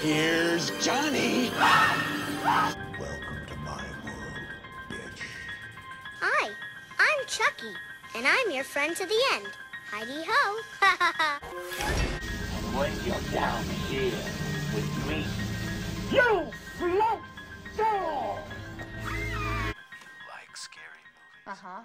Here's Johnny. Welcome to my world, bitch. Hi, I'm Chucky, and I'm your friend to the end. Heidi ho. and when you're down here with me, You blow door. Like scary movies? Uh huh.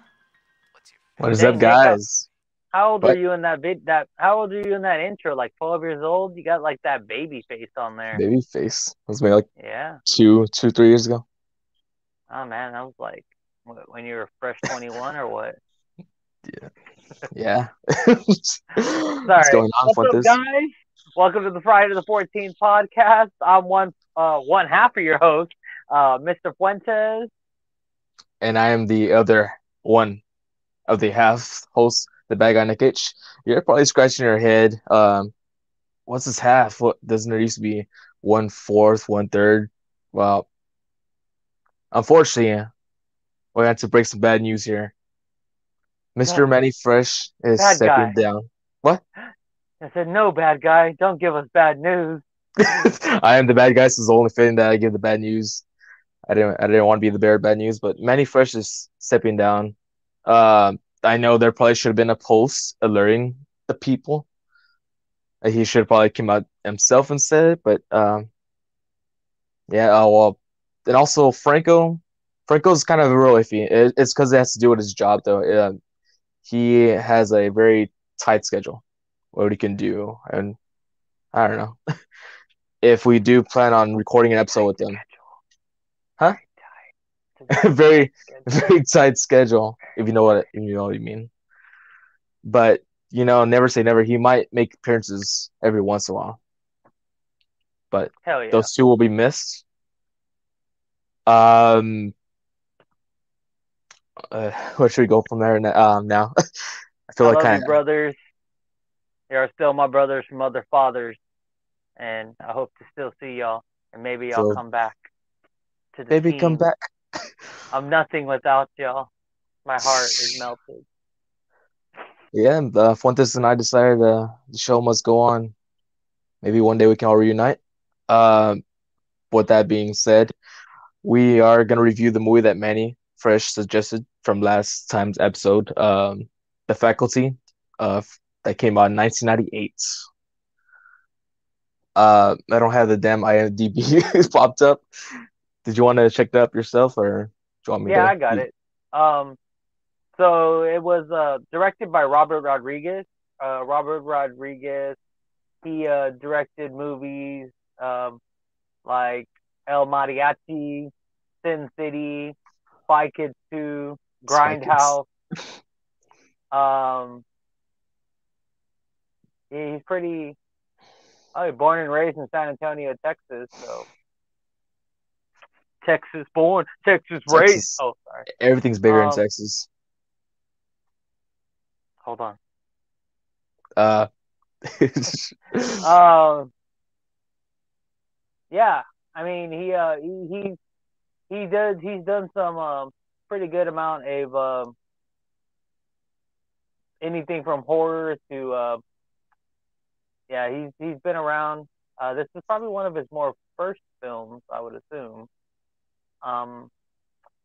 What's your What is up, Nick, guys? How old What? are you in that vid? That how old are you in that intro? Like twelve years old? You got like that baby face on there. Baby face. That was maybe like Yeah. two, two, three years ago. Oh man, that was like what, when you were fresh twenty one or what? Yeah. What's Sorry. going on What's with up, this? guys? Welcome to the Friday the Fourteenth podcast. I'm one uh one half of your host, uh, Mr. Fuentes. And I am the other one of the half hosts, the bad guy H. You're probably scratching your head. Um, what's this half? What doesn't there used to be one fourth, one third? Well, unfortunately, we had to break some bad news here. Mr. Manny Fresh is Bad stepping guy. down. What? I said, "No, bad guy, don't give us bad news." I am the bad guy, so it's the only fitting that I give the bad news. I didn't I didn't want to be the bearer of bad news, but Manny Fresh is stepping down. Um, I know there probably should have been a post alerting the people. He should have probably come out himself and said it, but um, yeah. Uh, well, and also Franco, Franco's kind of real iffy. It, it's because it has to do with his job, though. Uh, he has a very tight schedule, what he can do, and I don't know. if we do plan on recording an episode with them. Huh? very very tight schedule if you know what if you know what you mean but you know never say never he might make appearances every once in a while but yeah. those two will be missed um uh, where should we go from there now, um, now i feel I like kind of brothers. They are still my brothers from other fathers, and I hope to still see y'all, and maybe So- come back to the maybe team. come back I'm nothing without y'all. My heart is melted. yeah uh, fuentes and i decided uh, the show must go on maybe one day we can all reunite um with that being said we are going to review the movie that Manny Fresh suggested from last time's episode, um, The Faculty, uh, that came out in 1998. Uh, I don't have the damn IMDb popped up. Did you want to check that up yourself, or do you want me Yeah, to? I got it. Um, so it was uh, directed by Robert Rodriguez. Uh, Robert Rodriguez, he uh, directed movies um, like El Mariachi, Sin City, Spy Kids 2, Spy Kids. Grindhouse. Um, yeah, he's pretty. Oh, born and raised in San Antonio, Texas. So Texas born, Texas raised. Oh, sorry. Everything's bigger in Um, Texas. Hold on. Uh, Um. Yeah, I mean he uh he he, he does he's done some um pretty good amount of um anything from horror to uh yeah he's he's been around. Uh, this is probably one of his more first films, I would assume. Um,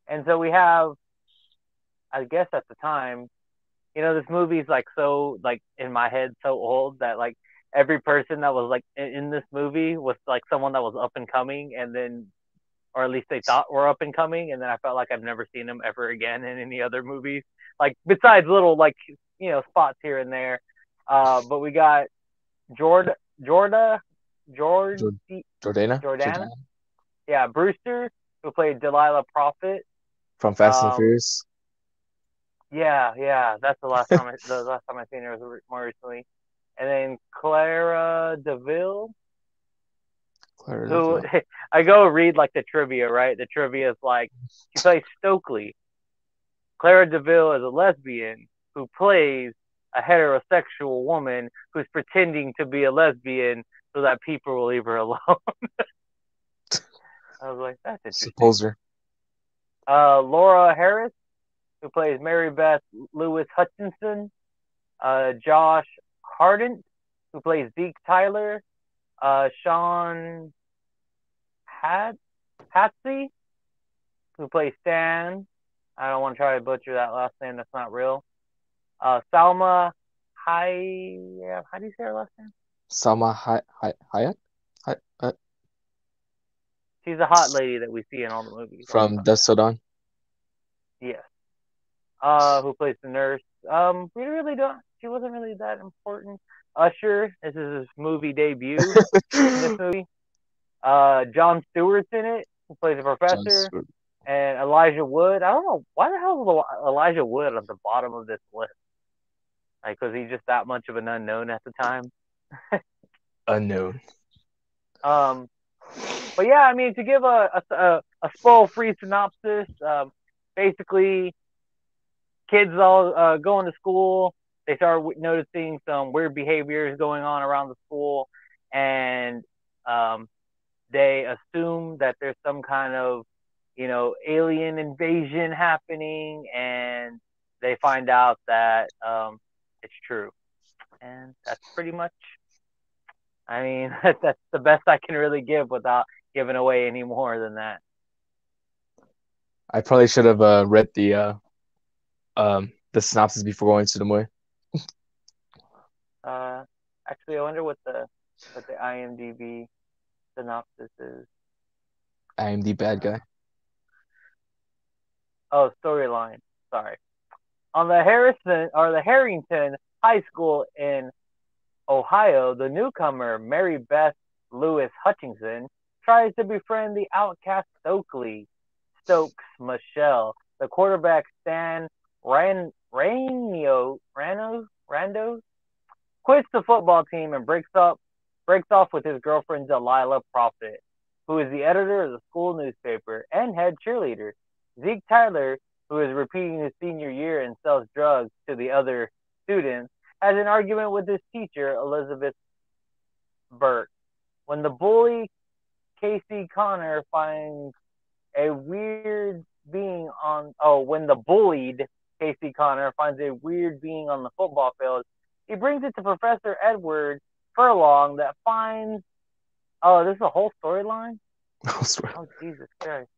and so we have, I guess at the time, you know, this movie's like so like in my head so old that like every person that was like in, this movie was like someone that was up and coming, and then, or at least they thought were up and coming, and then I felt like I've never seen them ever again in any other movies, like besides little like you know spots here and there. Uh, but we got Jordan, Jorda, George, Jord- Jordana? Jordana? yeah, Brewster, who played Delilah Profitt. from Fast and Um, Furious. Yeah, yeah, that's the last time I, the last time I seen her was more recently. And then Clara DuVall, Clara who DuVall. I go read like the trivia, right? The trivia is like she plays Stokely. Clara DuVall is a lesbian who plays a heterosexual woman who's pretending to be a lesbian so that people will leave her alone. I was like, that's interesting. Supposer. Uh, Laura Harris, who plays Mary Beth Lewis Hutchinson. Uh, Josh Hartnett, who plays Zeke Tyler. Uh, Sean Had Hatsy, who plays Stan. I don't want to try to butcher that last name. That's not real. Uh, Salma Hay. Yeah, how do you say her last name? Salma Hay- Hay- Hayek Hay- Hay- She's a hot lady that we see in all the movies. from Till Dawn. Yes. Uh, who plays the nurse? Um, we really don't. She wasn't really that important. Usher. This is his movie debut. in this movie. Uh, Jon Stewart's in it. Who plays John professor? And Elijah Wood. I don't know why the hell is Elijah Wood at the bottom of this list. Like, was he just that much of an unknown at the time? Unknown. Um, but yeah, I mean, to give a a, a, a spoil-free synopsis, um, basically, kids all uh, going to school. They start noticing some weird behaviors going on around the school, and um, they assume that there's some kind of, you know, alien invasion happening, and they find out that um, it's true, and that's pretty much. I mean, that's the best I can really give without giving away any more than that. I probably should have uh, read the uh, um the synopsis before going to the movie. Uh, actually, I wonder what the what the IMDb synopsis is. I am the bad guy. Oh, storyline. Sorry. On the Harrison or the Harrington High School in Ohio, the newcomer Mary Beth Lewis Hutchinson tries to befriend the outcast Stokely Stokes Michelle. The quarterback Stan Ran Ranio Rano Rando quits the football team and breaks up breaks off with his girlfriend Delilah Profitt, who is the editor of the school newspaper and head cheerleader. Zeke Tyler, who is repeating his senior year and sells drugs to the other students, has an argument with his teacher, Elizabeth Burke. When the bully, Casey Connor, finds a weird being on, oh, when the bullied, Casey Connor, finds a weird being on the football field, he brings it to Professor Edward Furlong that finds, oh, this is a whole storyline? Oh Jesus Christ!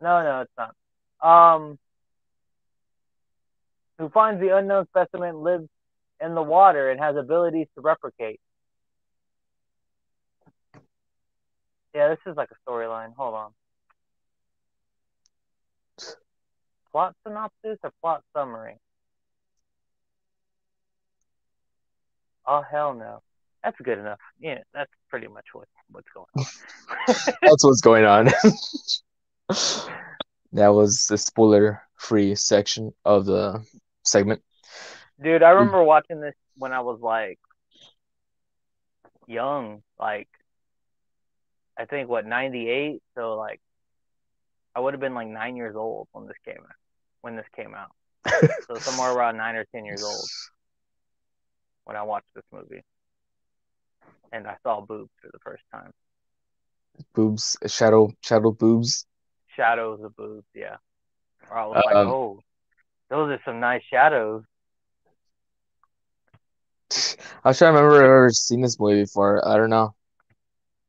No, no, it's not. Um, who finds the unknown specimen lives in the water and has abilities to replicate. Yeah, this is like a storyline. Hold on. Plot synopsis or plot summary? Oh hell no. That's good enough. Yeah, that's pretty much what what's going on. That's what's going on. that was the spoiler free section of the segment. Dude, I remember watching this when I was like young, like I think what ninety eight. So like I would have been like nine years old when this came out. When this came out, so somewhere around nine or ten years old when I watched this movie, and I saw boobs for the first time. Boobs, shadow, shadow boobs. Shadows of boobs, yeah. Or I was like, Um, oh, those are some nice shadows. I was trying to remember I've ever seen this movie before. I don't know.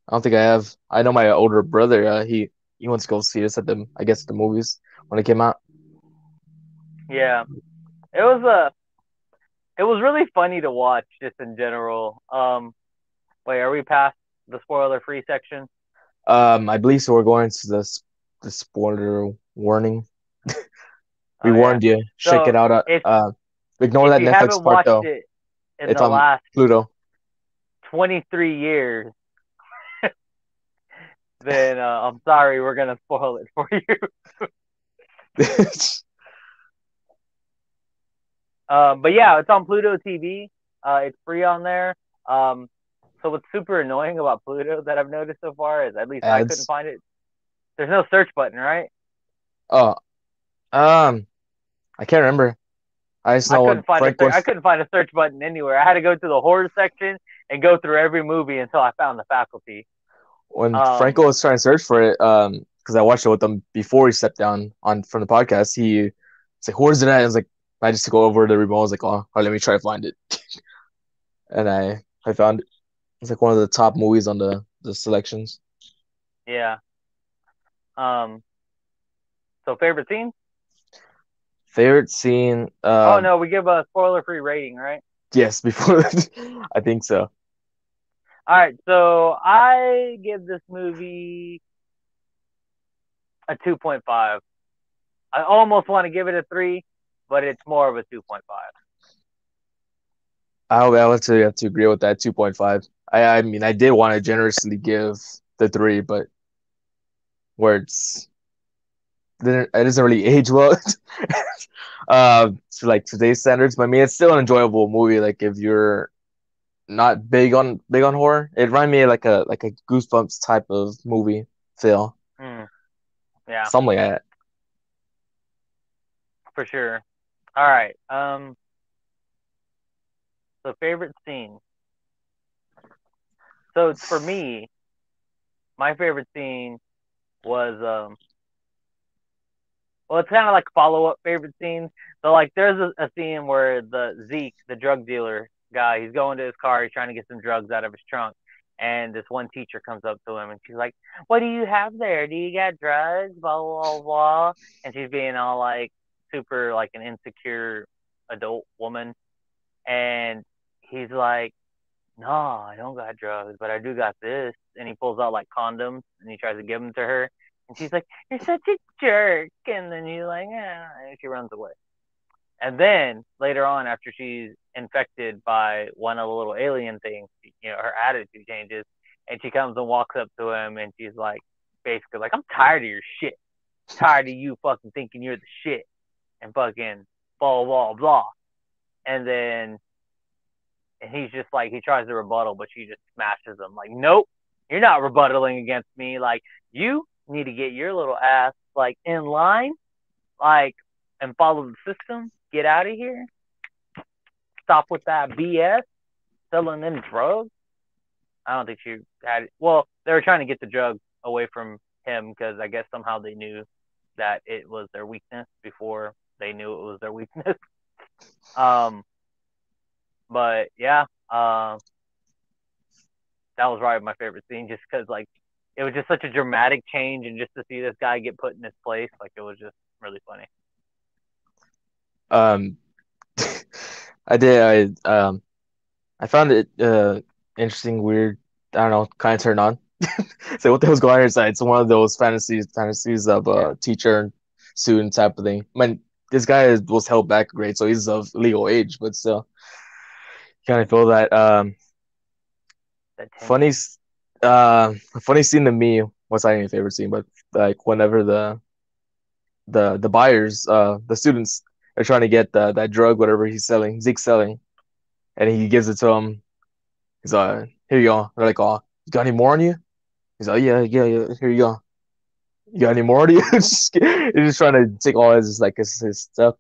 I don't think I have. I know my older brother. Uh, he he wants to go see this at the I guess the movies when it came out. Yeah, it was a, it was really funny to watch just in general. Um, wait, are we past the spoiler-free section? Um, I believe so. We're going to the the spoiler warning. we Oh, yeah. warned you. Check So, it out. Uh, if- uh, ignore that Netflix part though. it in It's the on last Pluto. 23 years, then uh, I'm sorry, we're gonna spoil it for you. Um, but yeah, it's on Pluto TV. Uh, it's free on there. Um, so what's super annoying about Pluto that I've noticed so far is at least I couldn't find it. There's no search button, right? oh, um, I can't remember. I just I couldn't find a Frank ser- was I couldn't find a search button anywhere. I had to go to the horror section and go through every movie until I found the faculty. When um, Franco was trying to search for it. Um, because I watched it with him before he stepped down on from the podcast. He was like, "Where's it at?" I was like, I just go over the remote. I was like, "Oh, right, let me try to find it." and I I found it. It's like one of the top movies on the the selections. Yeah. Um. So favorite scene? Favorite scene? oh Um, no, we give a spoiler-free rating, right? Yes, before I think so. All right, so I give this movie a 2.5. I almost want to give it a 3, but it's more of a 2.5. I would I would say have to agree with that 2.5. I I mean I did want to generously give the three, but words it doesn't really age well. uh to like today's standards, but I mean it's still an enjoyable movie. Like if you're not big on big on horror, it reminded me of like a like a Goosebumps type of movie feel. Hmm. Yeah, Something like that. for sure. All right. Um so favorite scene. So for me, my favorite scene was um well it's kind of like follow up favorite scenes. So like there's a, a scene where the Zeke, the drug dealer guy, he's going to his car, he's trying to get some drugs out of his trunk. And this one teacher comes up to him and she's like, What do you have there? Do you got drugs? Blah blah blah and she's being all like super like an insecure adult woman and he's like no i don't got drugs but i do got this and he pulls out like condoms and he tries to give them to her and she's like you're such a jerk and then he's like Yeah. and she runs away and then later on after she's infected by one of the little alien things you know her attitude changes and she comes and walks up to him and she's like basically like i'm tired of your shit tired of you fucking thinking you're the shit and fucking blah blah blah. And then and he's just like he tries to rebuttal, but she just smashes him. Like, nope, you're not rebuttaling against me. Like, you need to get your little ass like in line, like, and follow the system. Get out of here. Stop with that BS. Selling them drugs. I don't think she had. Well, they were trying to get the drugs away from him because I guess somehow they knew that it was their weakness before they knew it was their weakness. um, but yeah, um, that was probably my favorite scene, just because like it was just such a dramatic change, and just to see this guy get put in his place, like it was just really funny. Um, I did. I um, I found it uh interesting, weird. I don't know, kind of turned on. so what the hell's going on inside? It's one of those fantasies, fantasies of a Yeah. teacher and student type of thing. I mean, this guy is- was held back a grade, so he's of legal age, but still, kind of feel that. Um, funny, uh, funny scene to me was not even favorite scene, but like whenever the the the buyers, uh, the students are trying to get the, that drug, whatever he's selling, Zeke's selling, and he gives it to him. He's like, "Here you go." They're like, "Oh, you got any more on you?" He's like, "Yeah, yeah, yeah. Here you go." You got any more on you? Just- He's just trying to take all his like his, his stuff.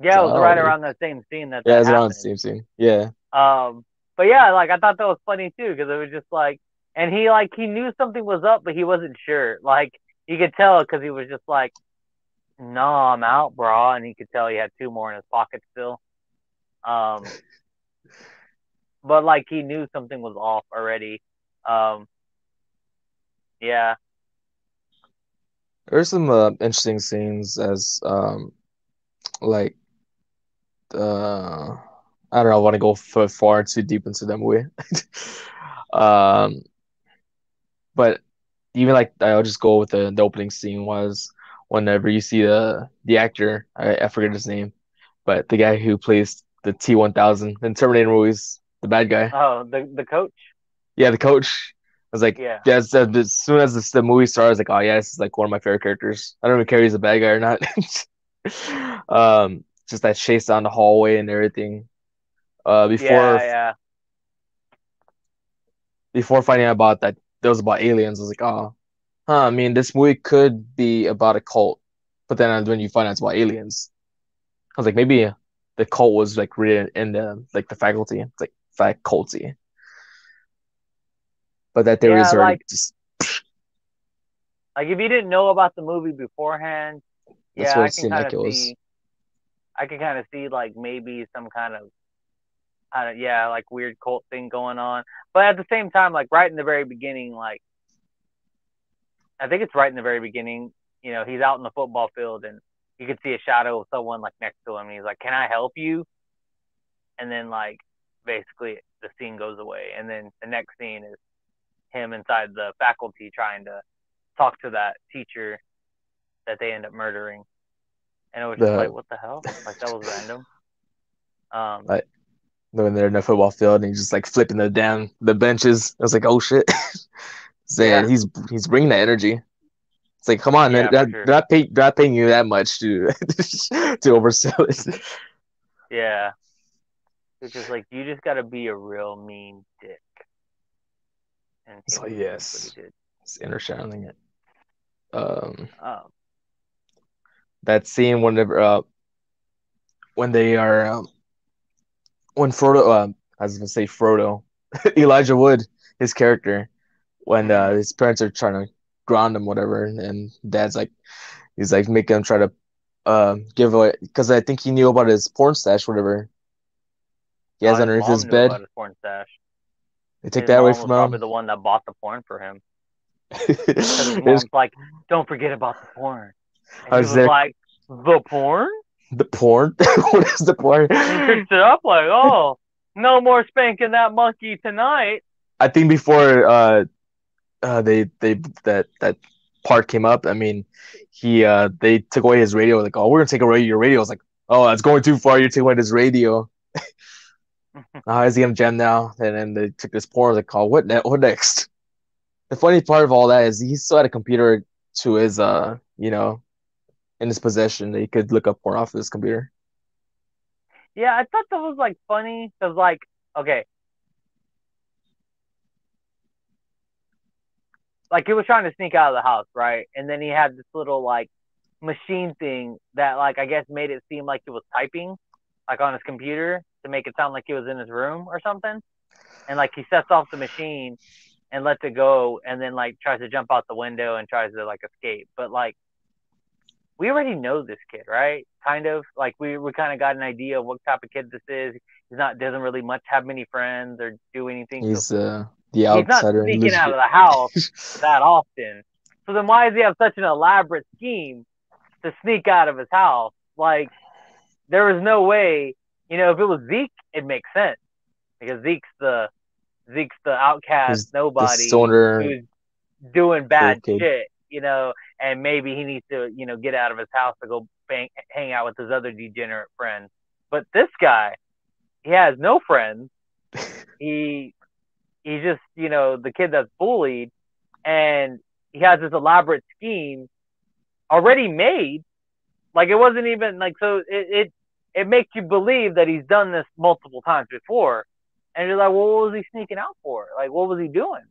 Yeah, it was right around the same scene that Yeah, that it's around the same scene. Yeah, Um, but yeah, like I thought that was funny too because it was just like, and he like he knew something was up, but he wasn't sure. Like you could tell because he was just like, "No, I'm out, bro," and he could tell he had two more in his pocket still. Um, but like he knew something was off already. Um, yeah, there's some uh, interesting scenes as um like uh I don't know. I want to go f far too deep into them um, but even like I'll just go with the, the opening scene was whenever you see the the actor I, I forget his name, but the guy who plays the T1000 in Terminator movies, the bad guy. oh the the coach. Yeah, the coach. I was like, Yeah. yeah, as, as soon as this, the movie started, I was like, oh yeah, this is like one of my favorite characters. I don't even care if he's a bad guy or not. um, just that chase down the hallway and everything. Uh, before Yeah, yeah, before finding out about that, that was about aliens. I was like, oh, huh. I mean, this movie could be about a cult, but then when you find out it's about aliens, I was like, maybe the cult was like written in the like the faculty, it's like faculty. But that theory Yeah, is already like- just Like if you didn't know about the movie beforehand, That's yeah, I can kind like of see. I can kind of see like maybe some kind of, I don't, yeah, like weird cult thing going on. But at the same time, like right in the very beginning, like I think it's right in the very beginning. You know, he's out in the football field and you could see a shadow of someone like next to him. And he's like, "Can I help you?" And then like basically the scene goes away, and then the next scene is him inside the faculty trying to talk to that teacher that they end up murdering. And it was just like, what the hell? Like that was random. Um, Like- when they're in the football field and he's just like flipping the down the benches. I was like, oh shit. Saying Yeah. he's he's bringing that energy. It's like, come on, Yeah, man. They're, sure. they're not paying they're not paying you that much to to oversell it. yeah. It's just like you just gotta be a real mean dick. And he- yes. It's inner channeling it. Um, Um, that scene whenever uh when they are um, when Frodo um I was gonna say Frodo Elijah Wood his character when uh his parents are trying to ground him whatever and, and dad's like he's like making him try to uh give away because I think he knew about his porn stash whatever he has his underneath his knew bed his porn stash. they take His that away from was probably him the one that bought the porn for him. his mom's like, "Don't forget about the porn." And I he was was like, "The porn?" the porn what is the porn He picked it up like, "Oh, no more spanking that monkey tonight." I think before uh uh they they that that part came up, I mean he uh they took away his radio like oh we're gonna take away your radio. I was like oh that's going too far. You're taking away his radio. How is he gonna jam now? And then they took this porn. Like oh what ne- what next? The funny part of all that is he still had a computer to his uh you know in his possession that he could look up porn off of his computer. Yeah, I thought that was like funny because, like, okay, like he was trying to sneak out of the house, right? And then he had this little like machine thing that, like, I guess made it seem like he was typing, like on his computer to make it sound like he was in his room or something. And like he sets off the machine and lets it go, and then like tries to jump out the window and tries to like escape, but like. We already know this kid, right? Kind of like we, we kind of got an idea of what type of kid this is. He's not doesn't really much have many friends or do anything. so He's uh the he's not outsider. sneaking out of the house that often. So then why does he have such an elaborate scheme to sneak out of his house? Like there is no way, you know, if it was Zeke, it makes sense. Because Zeke's the Zeke's the outcast He's nobody stoner. who's doing bad kid. shit, you know, and maybe he needs to, you know, get out of his house to go bang, hang out with his other degenerate friends. But this guy, he has no friends. he he's just, you know, the kid that's bullied and he has this elaborate scheme already made. Like it wasn't even like so it it, it makes you believe that he's done this multiple times before. And you're like, well, what was he sneaking out for? Like, what was he doing?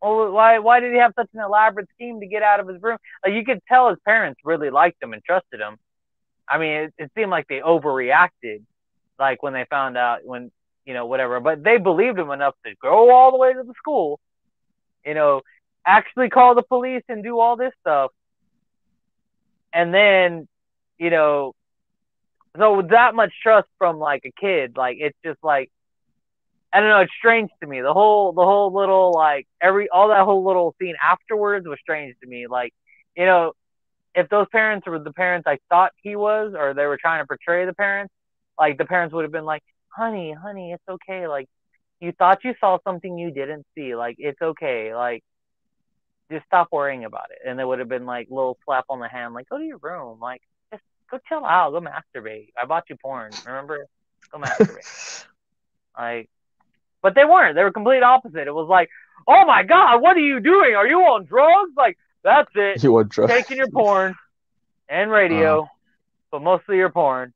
Well, why why did he have such an elaborate scheme to get out of his room? Like you could tell his parents really liked him and trusted him. I mean, it, it seemed like they overreacted, like when they found out when you know whatever. But they believed him enough to go all the way to the school, you know, actually call the police and do all this stuff, and then, you know, so with that much trust from like a kid, like it's just like I don't know, it's strange to me. The whole the whole little like every all that whole little scene afterwards was strange to me. Like, you know, if those parents were the parents I thought he was or they were trying to portray the parents, like the parents would have been like, Honey, honey, it's okay. Like you thought you saw something you didn't see. Like it's okay. Like just stop worrying about it. And it would have been like little slap on the hand, like, go to your room. Like, just go chill out, go masturbate. I bought you porn, remember? Go masturbate. like but they weren't. They were complete opposite. It was like, oh my god, what are you doing? Are you on drugs? Like that's it. You want drugs? Taking your porn and radio, uh-huh. but mostly your porn,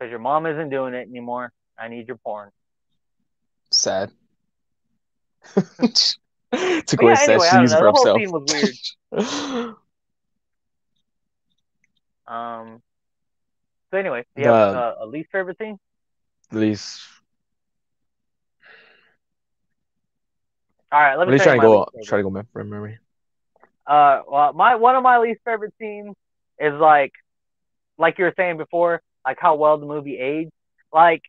because your mom isn't doing it anymore. I need your porn. Sad. Took But away yeah, sad. anyway, She I don't used it know. for The whole scene was weird. Um. So anyway, do you have The- uh, a least favorite scene? At least. All right, let me try to go. Try to go from memory. Uh, well, my one of my least favorite scenes is like, like you were saying before, like how well the movie aged. Like,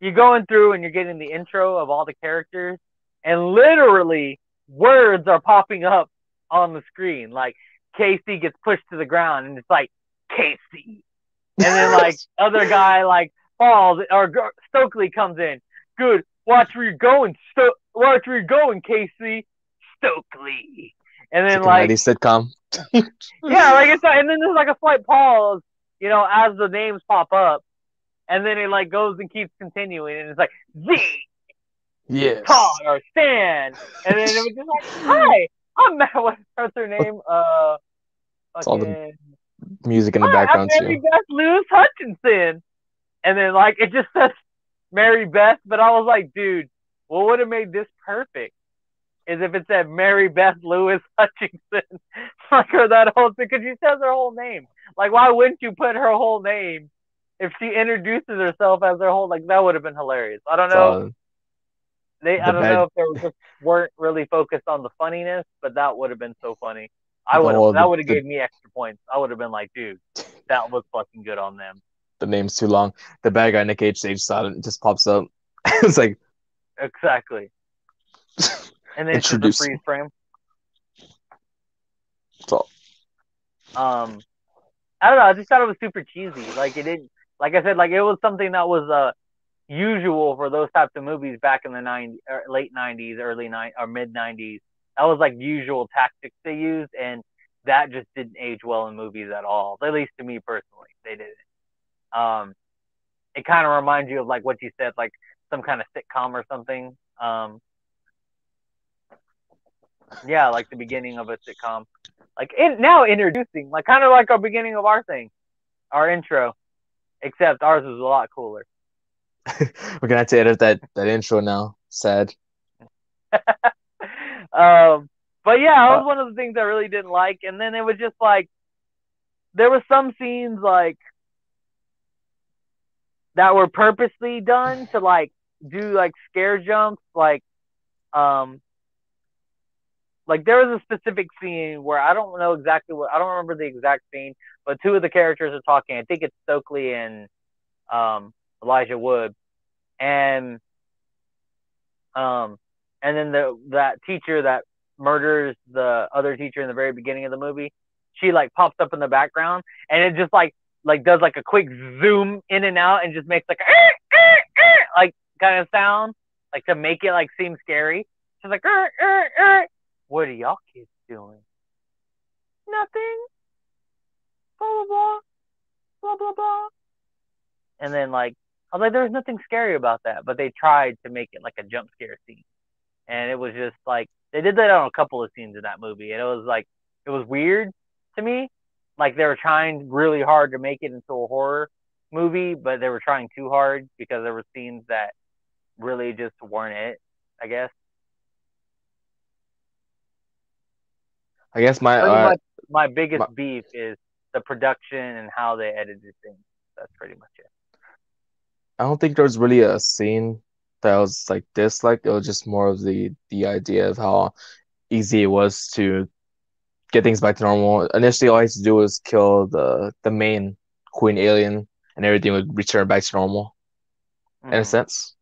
you're going through and you're getting the intro of all the characters, and literally words are popping up on the screen. Like Casey gets pushed to the ground, and it's like Casey, and then like other guy like falls, or Stokely comes in. Good, watch where you're going. Sto- watch where you're going, Casey. Stokely, and It's then like like a 90s sitcom. yeah, like it's like and then there's like a slight pause, you know, as the names pop up, and then it like goes and keeps continuing, and it's like Z, Yes. Todd, or Stan, and then it was just like, hi, I'm Matt. What's what's her name? Uh, It's all the Music in the Hi, background I'm Mary too. Beth Lewis Hutchinson, and then like it just says Mary Beth, but I was like, dude, what would have made this perfect? Is if it said Mary Beth Lewis Hutchinson, like her that whole thing, because she says her whole name. Like, why wouldn't you put her whole name if she introduces herself as her whole? Like, that would have been hilarious. I don't know. They, I the don't bad- know if they were just weren't really focused on the funniness, but that would have been so funny. I would have. That would have gave me extra points. I would have been like, dude, that was fucking good on them. the name's too long. The bad guy Nick H stage saw it and it just pops up. it's like Exactly. And then it's just a Introduce- freeze frame. So- Um, I don't know. I just thought it was super cheesy. Like it didn't. Like I said, like it was something that was uh usual for those types of movies back in the 90s, late '90s, early '90s, or mid '90s. That was like usual tactics they used, and that just didn't age well in movies at all. At least to me personally, they didn't. Um, it kind of reminds you of like what you said, like some kind of sitcom or something. Um, yeah, like the beginning of a sitcom. Like in, now introducing, like kind of like our beginning of our thing, our intro, except ours was a lot cooler. we're gonna have to edit that that intro now. Sad. um, but yeah, that was Uh, one of the things I really didn't like. And then it was just like there were some scenes like that were purposely done to like do like scare jumps, like um like there was a specific scene where I don't know exactly what I don't remember the exact scene, but two of the characters are talking. I think it's Stokely and um Elijah Wood. And um and then the that teacher that murders the other teacher in the very beginning of the movie, she like pops up in the background and it just like like does like a quick zoom in and out and just makes like a like kind of sound like to make it like seem scary. She's like, "Er, er, er." What are y'all kids doing? Nothing. Blah blah blah, blah blah blah. And then like I was like, there was nothing scary about that, but they tried to make it like a jump scare scene, and it was just like they did that on a couple of scenes in that movie, and it was like it was weird to me. Like they were trying really hard to make it into a horror movie, but they were trying too hard because there were scenes that really just weren't it. I guess. I guess my uh, much my biggest my- beef is the production and how they edited things. That's pretty much it. I don't think there was really a scene that was like disliked. It was just more of the the idea of how easy it was to get things back to normal. Initially, all I had to do was kill the the main queen alien, and everything would return back to normal. In a Mhm. sense,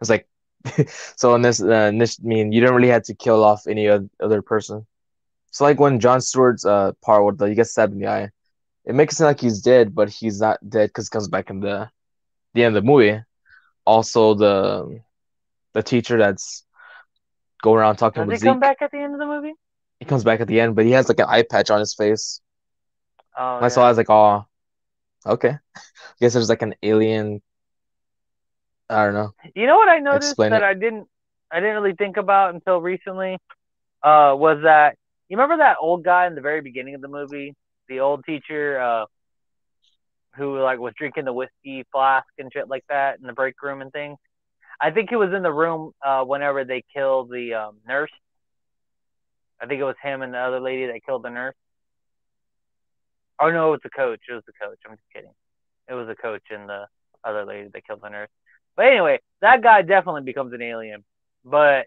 it's like so. In this, uh, this I mean, you don't really have to kill off any other person. So like when Jon Stewart's uh part with the he gets stabbed in the eye, it makes it seem like he's dead, but he's not dead because he comes back in the the end of the movie. Also, the the teacher that's going around talking Does with he Zeke, come back at the end of the movie? he comes back at the end, but he has like an eye patch on his face. Oh, I saw, I was like, oh, okay. I guess there's like an alien. I don't know. You know what I noticed Explain that it. I didn't I didn't really think about until recently uh, was that you remember that old guy in the very beginning of the movie, the old teacher uh, who like was drinking the whiskey flask and shit like that in the break room and things. I think he was in the room uh, whenever they killed the um, nurse. I think it was him and the other lady that killed the nurse. Oh no, it was the coach. It was the coach. I'm just kidding. It was the coach and the other lady that killed the nurse. But anyway, that guy definitely becomes an alien, but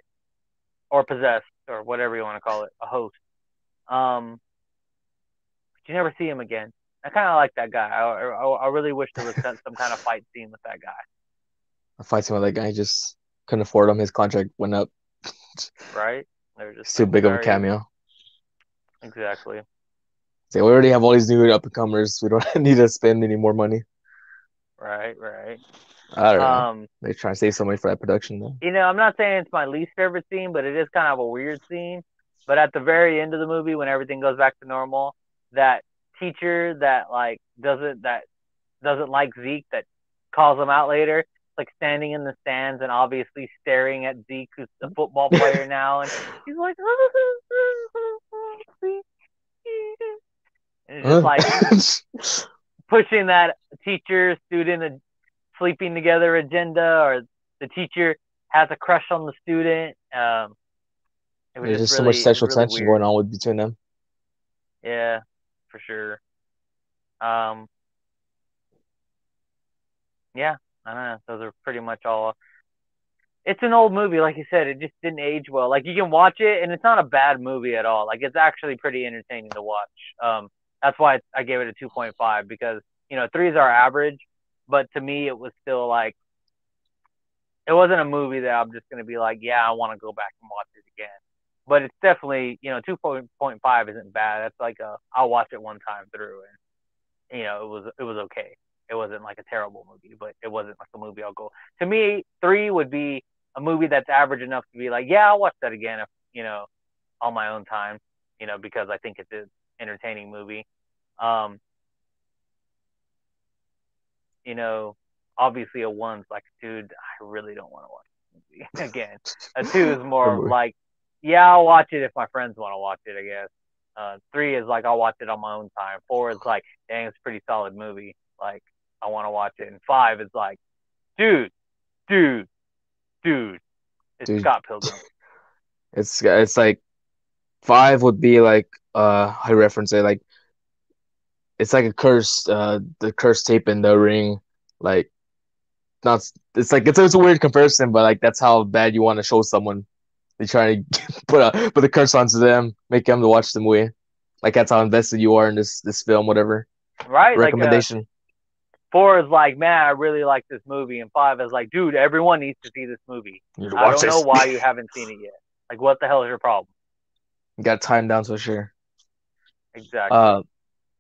or possessed or whatever you want to call it, a host. Um, but you never see him again. I kind of like that guy. I, I, I really wish there was some some kind of fight scene with that guy. I'm fighting with that guy. He just couldn't afford him. His contract went up. Right? They're just It's too big of a cameo. Exactly. So we already have all these new up and comers. We don't need to spend any more money. Right, right. I don't know. Um, They're trying to save some money for that production though. you know, I'm not saying it's my least favorite scene, but it is kind of a weird scene. But at the very end of the movie, when everything goes back to normal, that teacher that like doesn't that doesn't like Zeke that calls him out later, like standing in the stands and obviously staring at Zeke, who's a football player now, and he's like, and it's just like pushing that teacher student sleeping together agenda or the teacher has a crush on the student um There's just just so much sexual really tension weird. going on with between them. yeah for sure um yeah i don't know those are pretty much all it's an old movie like you said it just didn't age well like you can watch it and it's not a bad movie at all like it's actually pretty entertaining to watch um that's why I gave it a 2.5 because you know three is our average, but to me it was still like it wasn't a movie that I'm just gonna be like, yeah, I want to go back and watch it again. But it's definitely you know 2.5 isn't bad. That's like a I'll watch it one time through and you know it was it was okay. It wasn't like a terrible movie, but it wasn't like a movie I'll go. To me, three would be a movie that's average enough to be like, yeah, I'll watch that again if you know on my own time, you know, because I think it's an entertaining movie. Um, you know, obviously a one's like, dude, I really don't want to watch this movie again. A two is more like, yeah, I'll watch it if my friends want to watch it, I guess. Uh, three is like I'll watch it on my own time. Four is like, dang, it's a pretty solid movie. Like I want to watch it. And five is like, dude, dude, dude, it's Dude. Scott Pilgrim. It's it's like five would be like uh you reference it like it's like a curse uh the curse tape in the ring like not it's like it's, it's a weird comparison but like that's how bad you want to show someone they try to put a put a curse onto them make them to watch the movie like that's how invested you are in this this film whatever Right? Like uh, recommendation four is like, man, I really like this movie, and five is like, dude, everyone needs to see this movie. you need to I don't this know why you haven't seen it yet. Like, what the hell is your problem? you got time down for sure Exactly. uh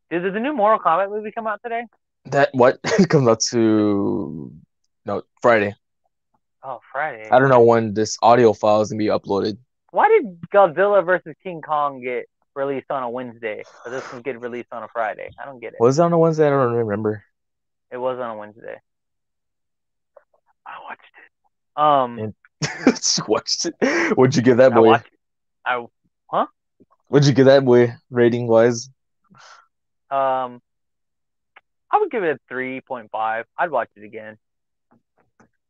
Did, did the new Mortal Kombat movie come out today? that what comes out to no Friday Oh, Friday. I don't know when this audio file is gonna be uploaded Why did Godzilla versus King Kong get released on a Wednesday, but this one get released on a Friday? I don't get it. was it on a Wednesday I don't remember It was on a Wednesday. I watched it. Um, watched it. What'd you give that I boy? watched. I What'd you give that boy rating wise? um, I would give it a three point five. I'd watch it again.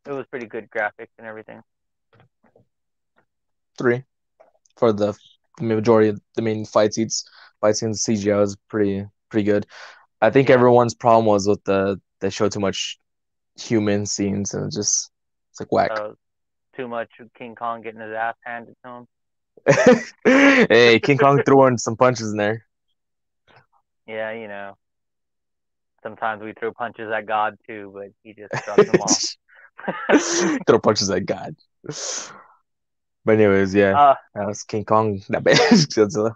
It was pretty good graphics and everything. Three. For the majority of the main fight scenes, fight scenes CGI was pretty pretty good. I think everyone's problem was with the they show too much human scenes and it just it's like whack. Uh, too much King Kong getting his ass handed to him. hey, King Kong throwing some punches in there. Yeah, you know. Sometimes we throw punches at God too, but he just shrugs them off. Throw punches at God. But anyways, yeah. Uh, That was King Kong. That bad. Godzilla.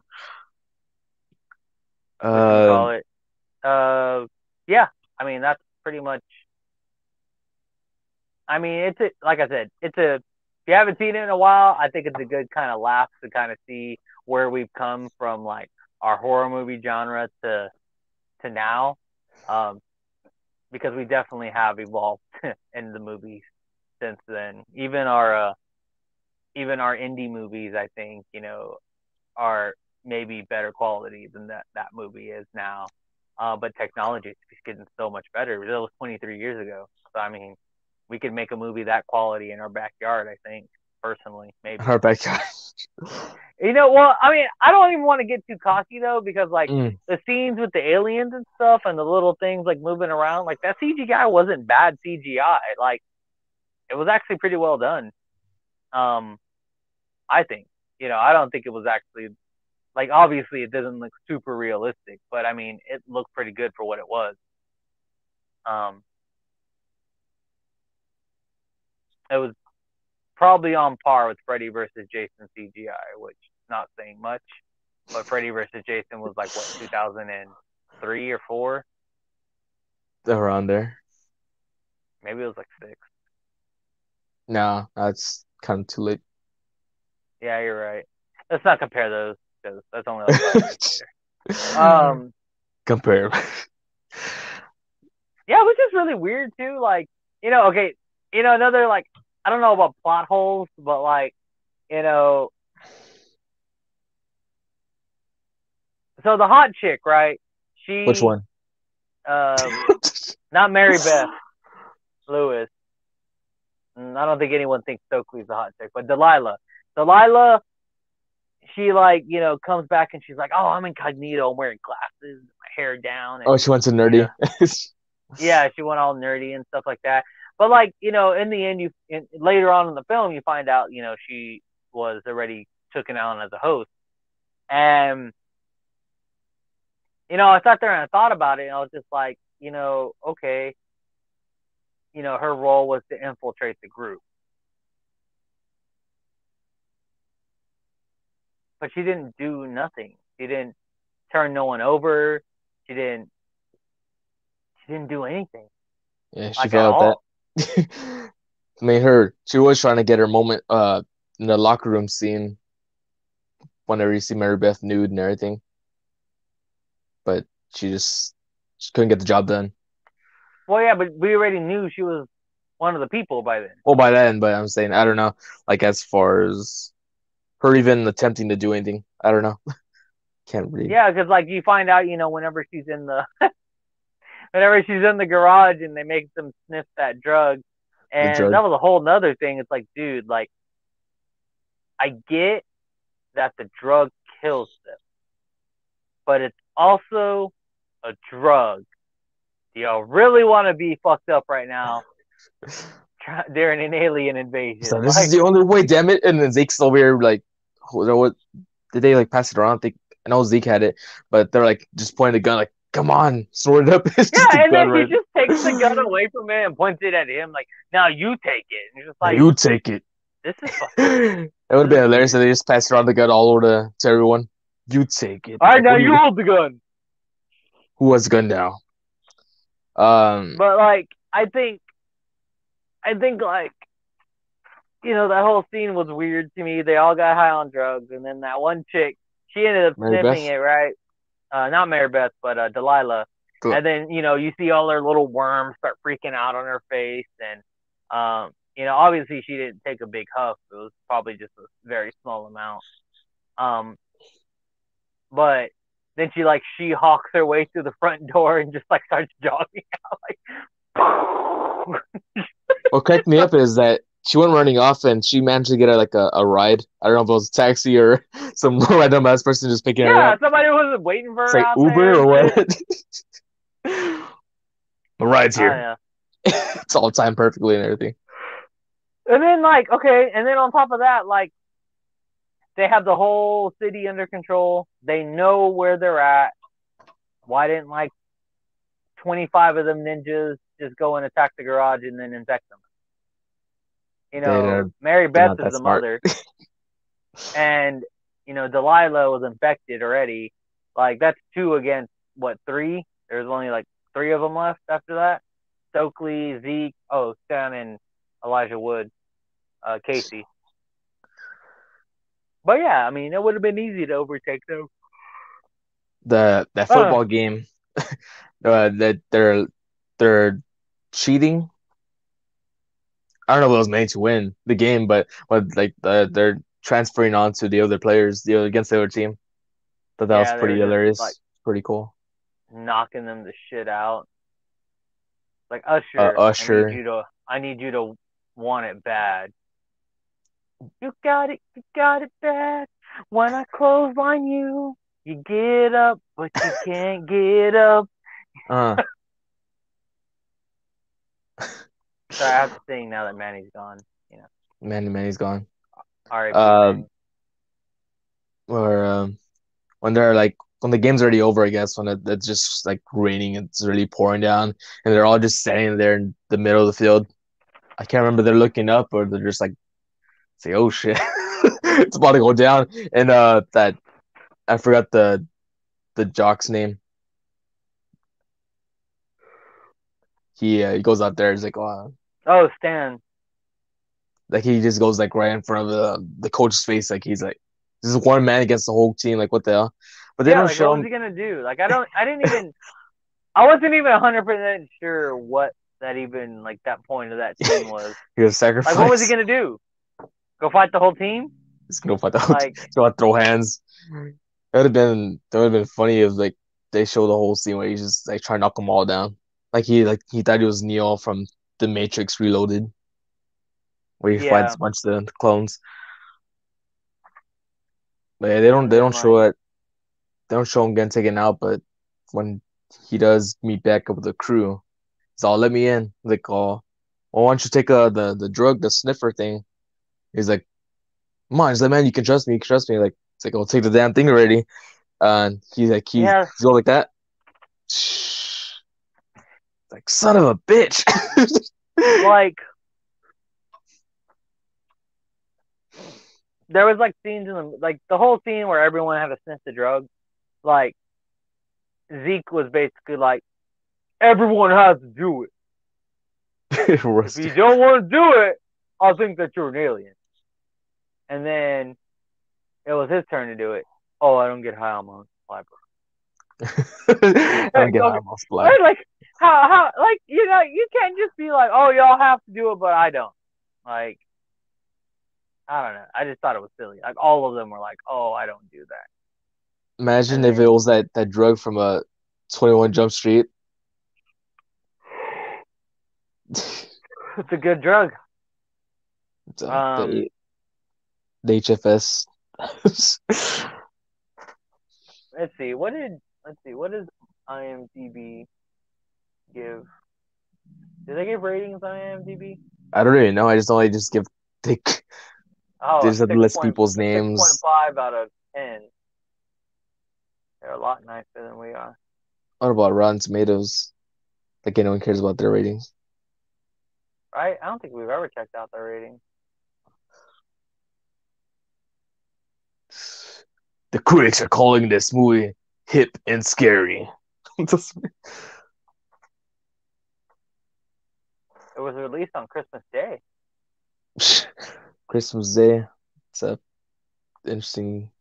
you call Uh, it? Uh, yeah. I mean, that's pretty much. I mean, it's a, like I said, it's a. If you haven't seen it in a while, I think it's a good kind of laugh to kind of see where we've come from, like our horror movie genre to to now, um, because we definitely have evolved in the movies since then. Even our uh, even our indie movies, I think, you know, are maybe better quality than that that movie is now. Uh, but technology is getting so much better. That was 23 years ago. So I mean, we could make a movie that quality in our backyard. I think personally, maybe. backyard. You know, well, I mean, I don't even want to get too cocky though, because like Mm. the scenes with the aliens and stuff, and the little things like moving around, like that CGI wasn't bad CGI. Like it was actually pretty well done. Um, I think. You know, I don't think it was actually like obviously it doesn't look super realistic, but I mean it looked pretty good for what it was. Um, it was probably on par with Freddy versus Jason CGI, which is not saying much. But Freddy versus Jason was like what 2003 or four, Around there. maybe it was like six. No, that's kind of too late. Yeah, you're right. Let's not compare those because that's only like five years later. Um, Compare. yeah, which is really weird too. Like, you know, okay, you know, another like I don't know about plot holes, but like, you know, so the hot chick, right? She Which one? Um, not Mary Beth Louise. Mm, I don't think anyone thinks Stokely's the hot chick, but Delilah. Delilah, she like you know comes back and she's like, "Oh, I'm incognito. I'm wearing glasses, my hair down." And, Oh, she went to nerdy. yeah, she went all nerdy and stuff like that. But like you know, in the end, you in, later on in the film, you find out you know she was already taken on as a host, and you know, I sat there and I thought about it, and I was just like, you know, okay, you know, her role was to infiltrate the group, but she didn't do nothing. She didn't turn no one over. She didn't. She didn't do anything. yeah, she Like, all. that. I mean, her she was trying to get her moment uh in the locker room scene whenever you see Mary Beth nude and everything, but she just she couldn't get the job done. Well, yeah, but we already knew she was one of the people by then. Well, by then, but I'm saying I don't know. Like as far as her even attempting to do anything, I don't know. Can't read. Yeah, because like you find out, you know, whenever she's in the, whenever she's in the garage and they make them sniff that drug, and drug. that was a whole nother thing. It's like, dude, like, I get that the drug kills them, but it's also a drug. Do y'all really want to be fucked up right now during an alien invasion? So this Like, is the only way, damn it! And then Zeke's over here like, what? did they like pass it around? I think I know Zeke had it, but they're like just pointing the gun, like, come on, it up. It's yeah, and then gun he just takes the gun away from him and points it at him, like, "Now you take it." And just like, you take it. "This is fucking." That would have been hilarious if they just passed around the gun all over to, to everyone. You take it. All right, Like, now you hold the gun. Who has the gun now? Um, But like, I think, I think like, you know, that whole scene was weird to me. They all got high on drugs, and then that one chick, she ended up Mary sniffing Beth? it, right? Uh, not Mary Beth, but uh, Delilah. Cool. And then you know, you see all her little worms start freaking out on her face, and um, you know, obviously she didn't take a big huff. It was probably just a very small amount. Um, but then she like she hawks her way through the front door and just like starts jogging out like what cracked me up is that she went running off and she managed to get a, like a, a ride. I don't know if it was a taxi or some random ass person just picking her yeah somebody was waiting for It's her like Uber there or what? the ride's Oh, here. Ah, yeah. it's all timed perfectly and everything. and then like okay and then on top of that like they have the whole city under control they know where they're at why didn't like 25 of them ninjas just go and attack the garage and then infect them you know They're- mary beth is the smart. mother and you know delilah was infected already like that's two against what three there's only like three of them left after that stokely zeke oh stan and elijah wood uh, Casey. But yeah, I mean, it would have been easy to overtake them. The that football game uh, that they're they're cheating. I don't know if it was made to win the game, but but like the, they're transferring on to the other players, the other against the other team. Thought that Yeah, was pretty hilarious. like- pretty cool. knocking them the shit out. Like Usher, Uh, Usher. I need you to, I need you to want it bad. You got it, you got it bad. When I close clothesline you, you get up, but you can't get up. Uh, So I have to sing now that Manny's gone. You know, Manny Manny's gone. All right. Um, Or um, when they're like when the game's already over, I guess when it, it's just like raining, it's really pouring down, and they're all just standing there in the middle of the field. I can't remember they're looking up or they're just like Say, oh shit, it's about to go down. And uh, that I forgot the the jock's name. He uh, he goes out there. He's like, oh, Oh, Stan. like he just goes like right in front of the the coach's face. Like he's like, this is one man against the whole team. Like what the hell? But they yeah, don't like, show what was him. he gonna do? Like, I don't, I didn't even, I wasn't even hundred percent sure what that even like that point of that scene was. He was sacrificed. Like, what was he gonna do? Go fight the whole team? He's gonna fight the whole Like, team. Gonna throw hands. That would have been that would have been funny if like they show the whole scene where he's just like trying to knock them all down. Like he like he thought he was Neo from the Matrix Reloaded, where he Yeah. fights a bunch of the clones. But yeah, they don't they don't show it. They don't show him getting taken out, but when he does meet back up with the crew, he's all let me in. Like, oh, well, why don't you take uh the the drug, the sniffer thing? He's like, come on, he's like, man, you can trust me, you can trust me. Like, it's like, I'll take the damn thing already. And he's like, he, Yeah. he's all like that. Like, son of a bitch. like, there was like scenes in the like the whole scene where everyone had to sniff the drugs Like, Zeke was basically like, everyone has to do it. If you don't want to do it, I'll think that you're an alien. And then it was his turn to do it. Oh, I don't get high on my own bro. I don't get how I'm supply. Right? Like how how like you know you can't just be like oh y'all have to do it but I don't. Like I don't know. I just thought it was silly. Like all of them were like oh I don't do that. Imagine if it was that, that drug from a 21 Jump Street. It's a good drug. The, Um, the, the HFS. Let's see. What did let's see. What does IMDb give? Do they give ratings on IMDb? I don't really know. I just only just give they Oh, just list 6.- people's names. 6.5 out of 10. They're a lot nicer than we are. what about Rotten Tomatoes? Like anyone cares about their ratings. Right? I don't think we've ever checked out their ratings. The critics are calling this movie hip and scary. That's- It was released on Christmas Day. Christmas Day. It's a interesting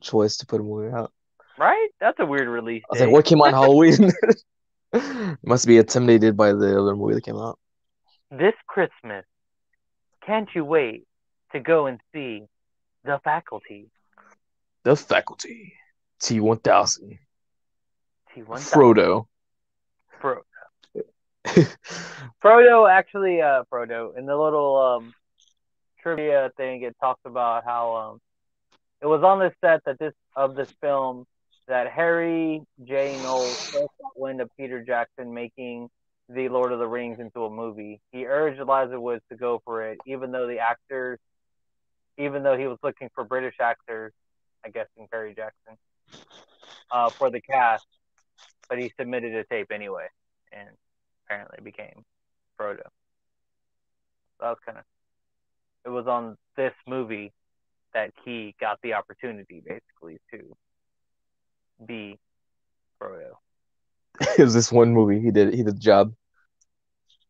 choice to put a movie out. Right? That's a weird release I was date. like, what came out on Halloween? Must be intimidated by the other movie that came out. This Christmas, can't you wait to go and see The Faculty? The Faculty. T1000. T1000. Frodo. Fro- Frodo actually, uh, Frodo, in the little um, trivia thing, it talks about how um, it was on this set that this of this film that Harry J. Knowles first got wind of Peter Jackson making the Lord of the Rings into a movie. He urged Elijah Woods to go for it, even though the actors, even though he was looking for British actors, I guess in Perry Jackson, uh, for the cast, but he submitted a tape anyway, and apparently became Frodo. That was kind of. It was on this movie that he got the opportunity, basically, to be Frodo. it was this one movie. He did he did the job.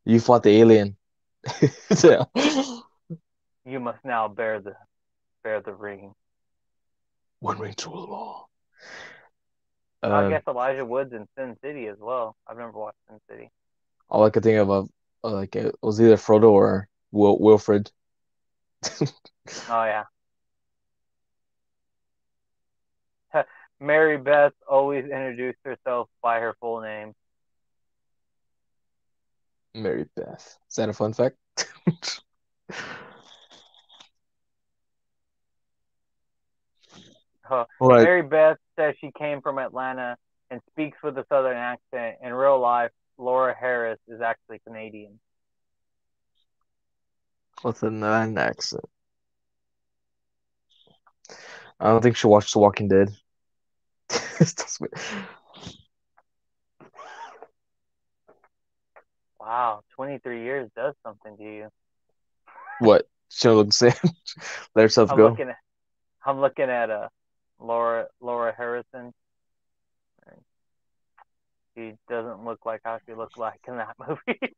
You fought the alien. yeah. You must now bear the bear the ring. One ring to rule them all. I Um, guess Elijah Woods in Sin City as well. I've never watched Sin City. All I could think of, of uh, like it was either Frodo or Wil- Wilfred. Oh yeah. Mary Beth always introduced herself by her full name. Mary Beth. Is that a fun fact? Huh. What? Mary Beth says she came from Atlanta and speaks with a southern accent. In real life, Laura Harris is actually Canadian. With an accent. I don't think she watched The Walking Dead. Wow, 23 years does something to you. what? She look the same. Let herself I'm go. looking at I'm looking at uh Laura Laura Harrison. She doesn't look like how she looked like in that movie.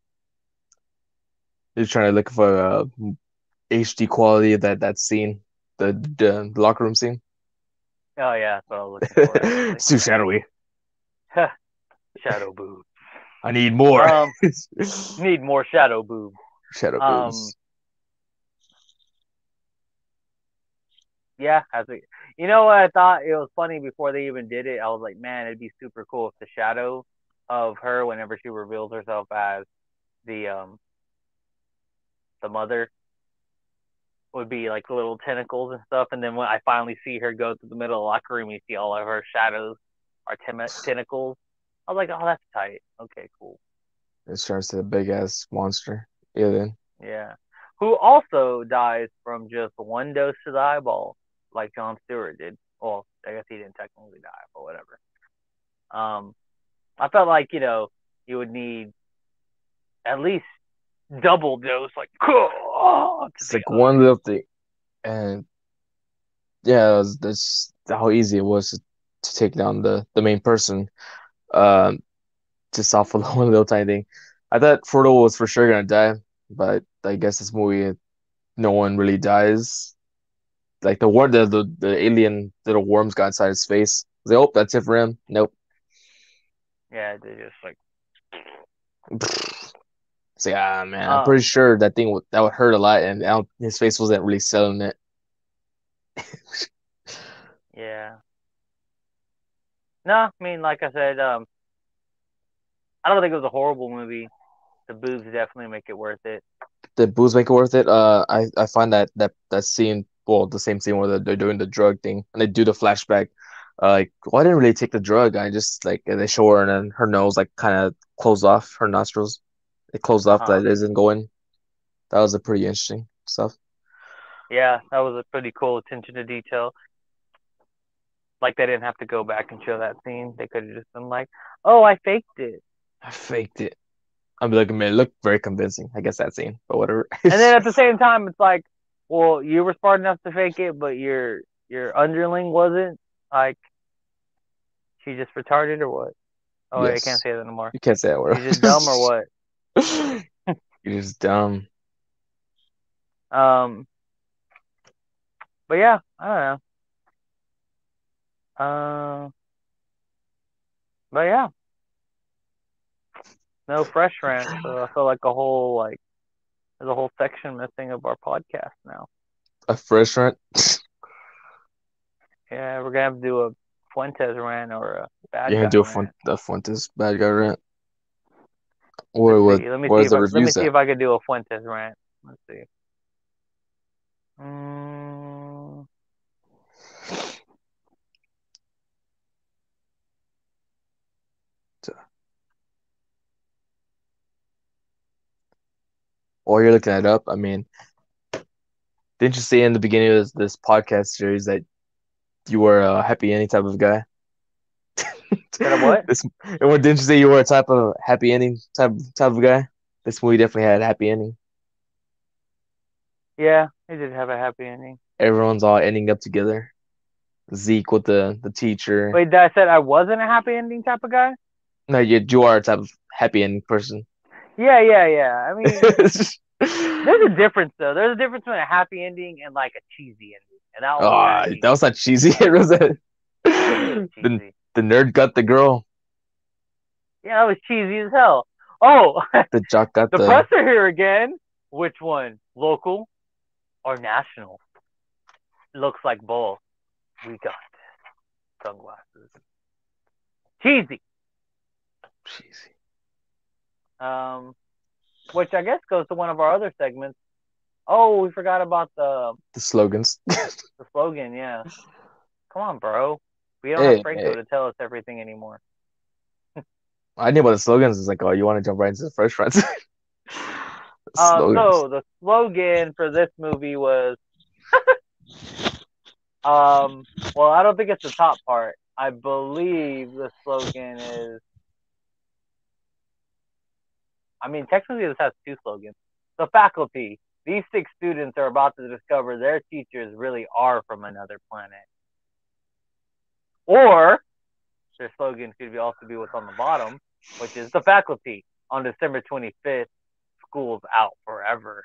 You're trying to look for uh, HD quality of that that scene, the, the locker room scene. oh yeah, that's what I was looking for. it's too shadowy. Shadow boob. I need more. Um, need more shadow boob. Shadow um, boobs. Yeah, I think you know what I thought it was funny before they even did it. I was like, man, it'd be super cool if the shadow of her, whenever she reveals herself as the um the mother, would be like little tentacles and stuff. And then when I finally see her go to the middle of the locker room, you see all of her shadows are tem- tentacles. I was like, oh, that's tight. Okay, cool. It starts to a big ass monster. Yeah, then Yeah. Who also dies from just one dose to the eyeball, like Jon Stewart did. Well, I guess he didn't technically die, but whatever. Um, I felt like you know you would need at least double dose, like it's like one little thing, and yeah, was, that's how easy it was to, to take down the the main person. Um, just off of one little tiny thing. I thought Frodo was for sure gonna die, but I guess this movie, no one really dies. Like the worm, the, the the alien little worms got inside his face. Like, oh, that's it for him. Nope. Yeah, they just like It's like, ah, man, I'm Um, pretty sure that thing would that would hurt a lot, and his face wasn't really selling it. yeah. No, I mean, like I said, um, I don't think it was a horrible movie. The boobs definitely make it worth it. The booze make it worth it. Uh, I I find that that that scene, well, the same scene where they're, they're doing the drug thing, and they do the flashback. Uh, like, well, I didn't really take the drug. I just like they show her, and then her nose like kind of closed off, her nostrils. It closed off Huh. that isn't going. That was a pretty interesting stuff. Yeah, that was a pretty cool attention to detail. Like they didn't have to go back and show that scene. They could have just been like, "Oh, I faked it," I faked it. I'm like, man, it looked very convincing. I guess that scene, but whatever. and then at the same time, it's like, "Well, you were smart enough to fake it, but your your underling wasn't." Like, she just retarded or what? Oh, wait, I can't say that anymore. you can't say that word. She's just dumb or what? You're just dumb. Um, but yeah, I don't know. Uh, but yeah, no fresh rant. So I feel like a whole like there's a whole section missing of our podcast now. A fresh rant. Yeah, we're gonna have to do a Fuentes rant or a bad gonna do a, rant. A Fuentes bad guy rant. Or what? see. Let me see. If I, let me see if I could do a Fuentes rant. Let's see. Mm, While you're looking that up, I mean, didn't you say in the beginning of this, this podcast series that you were a happy ending type of guy? What? This, and what didn't you say you were a type of happy ending type type of guy? This movie definitely had a happy ending. yeah, it did have a happy ending. Everyone's all ending up together. Zeke with the the teacher. Wait, I said I wasn't a happy ending type of guy? No, you you are a type of happy ending person. Yeah, yeah, yeah. I mean, there's a difference though. There's a difference between a happy ending and like a cheesy ending. And that was ah, very that was not cheesy. It was a, the the nerd got the girl. Yeah, that was cheesy as hell. Oh, The jock got the the. presser here again. Which one? Local or national? Looks like both. We got this. Sunglasses. Cheesy. Cheesy. Um, which I guess goes to one of our other segments. Oh, we forgot about the The slogans. the slogan. Yeah. Come on, bro. We don't Hey, have Franco hey. to tell us everything anymore. I knew about the slogans. It's like, oh, you want to jump right into the first? The Uh, so the slogan for this movie was, um, well, I don't think it's the top part. I believe the slogan is, I mean, technically this has two slogans. The faculty these six students are about to discover their teachers really are from another planet. Or their slogan could be also be what's on the bottom, which is the faculty on December 25th, school's out forever.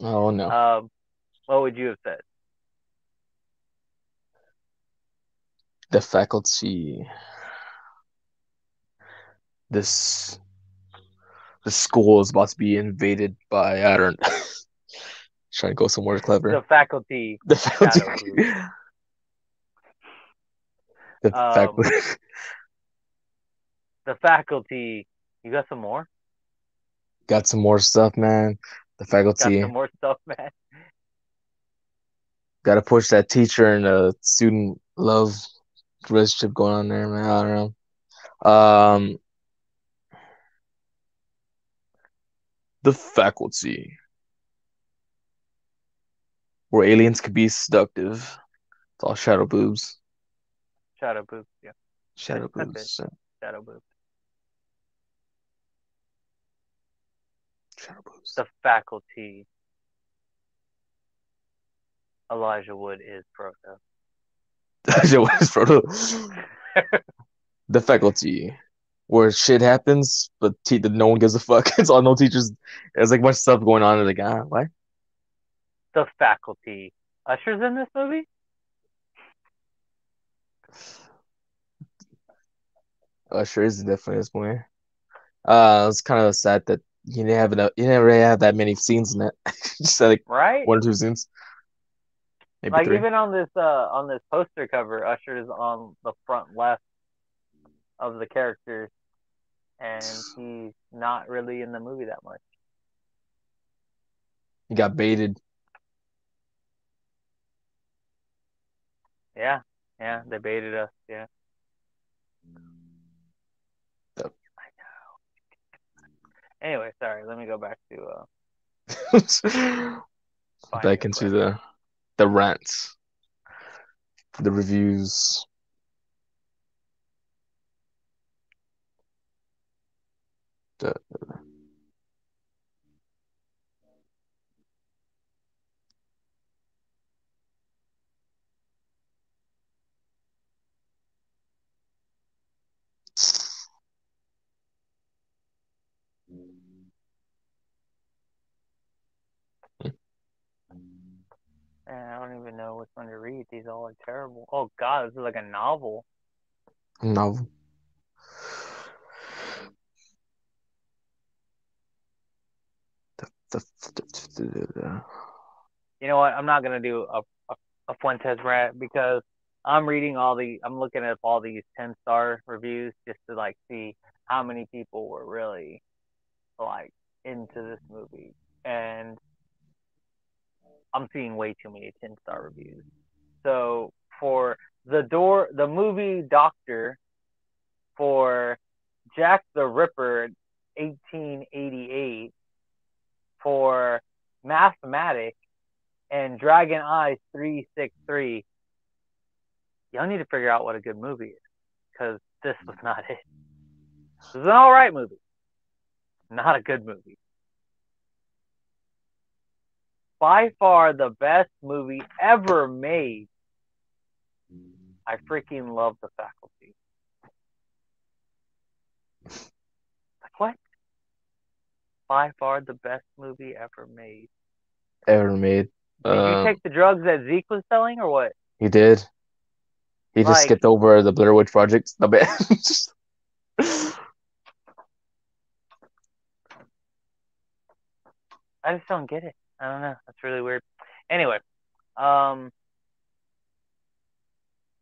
Oh no. Um, what would you have said? the faculty. This the school is about to be invaded by I don't trying to go somewhere clever. The faculty. The faculty. The Um, faculty. The faculty. You got some more? Got some more stuff, man. The Got faculty some more stuff, man. got to push that teacher and uh, student love relationship going on there, man. I don't know. Um, the faculty, where aliens could be seductive. It's all shadow boobs. Shadow boobs. Yeah, Shadow That's boobs. shadow boobs. Shadow boobs. The faculty. Elijah Wood is Proto. Shit, what is Frodo? the faculty, where shit happens, but te- no one gives a fuck. It's all no teachers. There's like much stuff going on. and like, ah, what? The faculty. Usher's in this movie? Usher is definitely this movie. Uh, it's kind of sad that you didn't have enough. You didn't really have that many scenes in it. Just had, like Right? one or two scenes, maybe like three. even on this uh on this poster cover, Usher is on the front left of the characters, and he's not really in the movie that much. He got baited. Yeah, yeah, they baited us. Yeah, Yep. I know. Anyway, sorry. Let me go back to uh. Back into the the rants, the reviews. The, Man, I don't even know which one to read. These all are terrible. Oh God, this is like a novel. novel. The, the, the, the, the, You know what? I'm not gonna do a a, a Fuentes rant because I'm reading all the I'm looking at all these ten star reviews just to like see how many people were really like into this movie, and I'm seeing way too many ten star reviews. So for the door, the movie Doctor, for Jack the Ripper, 1888, for Mathematic and Dragon Eyes 363, y'all need to figure out what a good movie is because this was not it. This is an all right movie, not a good movie. By far the best movie ever made. I freaking love the faculty. Like what? By far the best movie ever made. ever made. Did you take the drugs that Zeke was selling or what? He did. He just skipped over the Blair Witch Project. A bit. I just don't get it. I don't know. That's really weird. Anyway, um,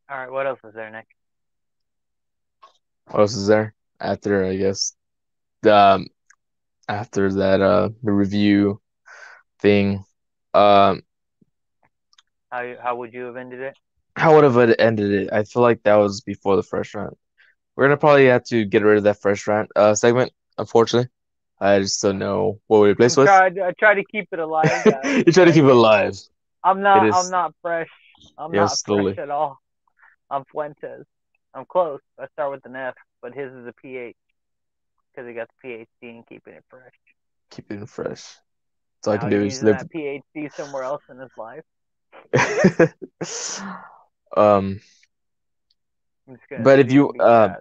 all right. What else is there, Nick? what else is there after? I guess the um, after that uh the review thing. Um, How how would you have ended it? how would have it ended it? I feel like that was before the first round. We're gonna probably have to get rid of that first round uh segment. Unfortunately, I just don't know what we replace with. I try to keep it alive. You try to keep it alive. I'm not. Is- I'm not fresh. I'm Yeah, not slowly. fresh at all. I'm Fuentes. I'm close. I start with an F, but his is a PH. Because he got the PhD and keeping it fresh. Keeping it fresh. That's all I can do is live. that PhD somewhere else in his life. um. I'm just gonna But if you, here and be uh, sad.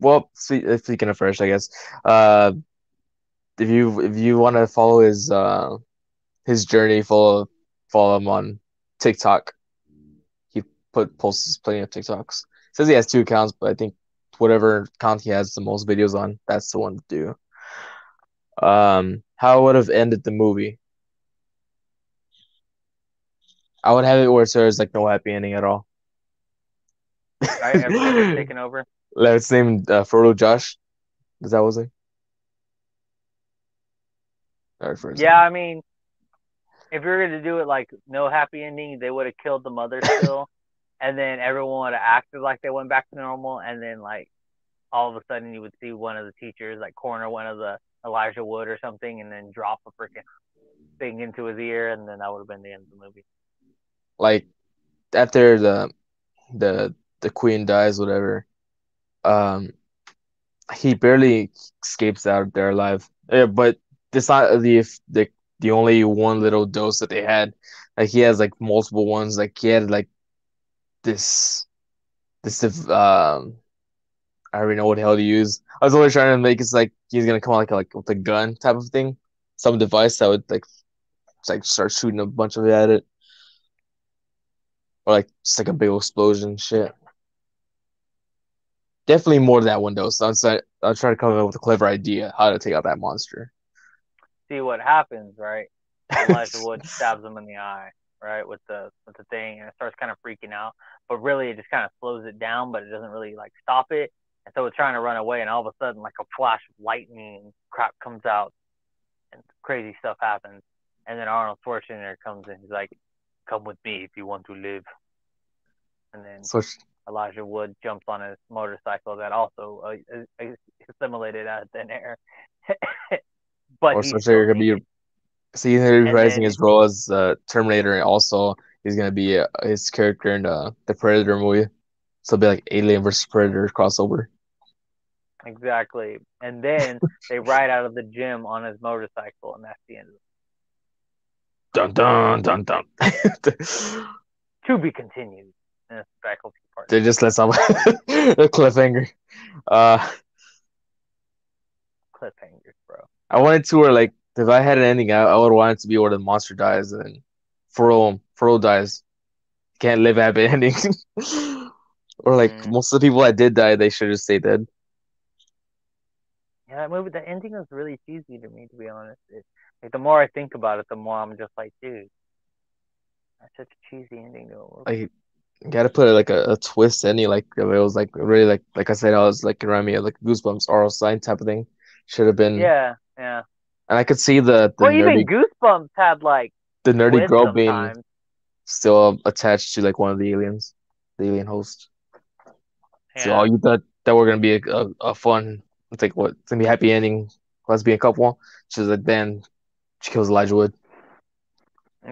Well, uh, speaking of fresh, I guess. Uh, if you if you want to follow his uh his journey, follow follow him on TikTok. He put posts plenty of TikToks. Says he has two accounts, but I think whatever account he has the most videos on, that's the one to do. Um, how I would have ended the movie. I would have it where there's like no happy ending at all. was taken over. Let's name uh, Frodo Josh. Is that what was it? Or first Yeah, I mean, if you're gonna do it like no happy ending, they would have killed the mother still, and then everyone would have acted like they went back to normal, and then like all of a sudden you would see one of the teachers like corner one of the Elijah Wood or something, and then drop a freaking thing into his ear, and then that would have been the end of the movie. like after the the the queen dies, whatever. Um, he barely escapes out there alive. Yeah, but it's not the the the only one little dose that they had. Like he has like multiple ones. Like he had like this this um I don't even know what the hell to use. I was always trying to make it like he's gonna come out like like with a gun type of thing, some device that would like like start shooting a bunch of it at it, or like just like a big explosion shit. Definitely more than that one dose. So I'm I'll try to come up with a clever idea how to take out that monster. See what happens, right? Elijah Wood stabs him in the eye, right, with the with the thing, and it starts kind of freaking out. But really, it just kind of slows it down, but it doesn't really like stop it. And so it's trying to run away, and all of a sudden, like a flash of lightning crap comes out, and crazy stuff happens. And then Arnold Schwarzenegger comes in. He's like, "Come with me if you want to live." And then So Elijah Wood jumps on his motorcycle that also uh, assimilated out of thin air. but or so you're gonna be naked. see he's reprising his role as uh, Terminator, and also he's gonna be uh, his character in uh, the Predator movie. So it'll be like Alien versus Predator crossover. Exactly. And then they ride out of the gym on his motorcycle, and that's the end of it. Dun dun dun dun. To be continued in a faculty part. they just let some a cliffhanger. Uh, Cliffhangers, bro. I wanted to where like if I had an ending, I, I would want it to be where the monster dies and Frodo Frodo dies. Can't live happy ending. or like Mm. most of the people that did die, they should just stay dead. Yeah, that movie, the ending was really cheesy to me, to be honest. It, like, the more I think about it, the more I'm just like, dude, that's such a cheesy ending to. Like gotta put like a, a twist ending, like it was like really like like I said, I was like around me like goosebumps or sign type of thing. Should have been yeah, yeah. And I could see the the Well, nerdy even Goosebumps had like the nerdy girl being still attached to like one of the aliens, the alien host. So all you thought that were gonna be a, a, a fun, it's like what it's gonna be a happy ending, lesbian couple. She's like then she kills Elijah Wood,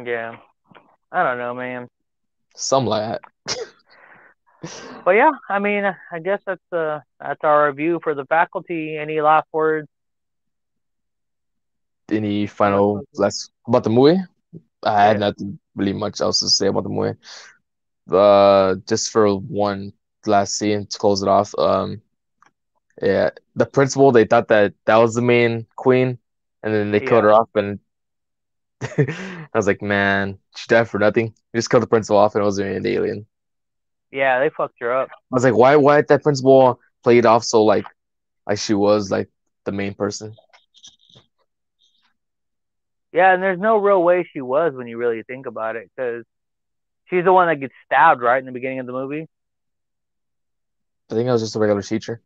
yeah. I don't know, man. Some like that. But yeah, I mean, I guess that's uh that's our review for the faculty. Any last words? Any final last about the movie? I had nothing really much else to say about the movie. Uh, just for one last scene to close it off. Um, yeah, the principal they thought that that was the main queen, and then they killed her off, and I was like, man, she died for nothing. You just killed the principal off, and it wasn't an alien. Yeah, they fucked her up. I was like, why, why did that principal play it off so like, like she was like the main person? Yeah, and there's no real way she was when you really think about it, because she's the one that gets stabbed right in the beginning of the movie. I think I was just a regular teacher.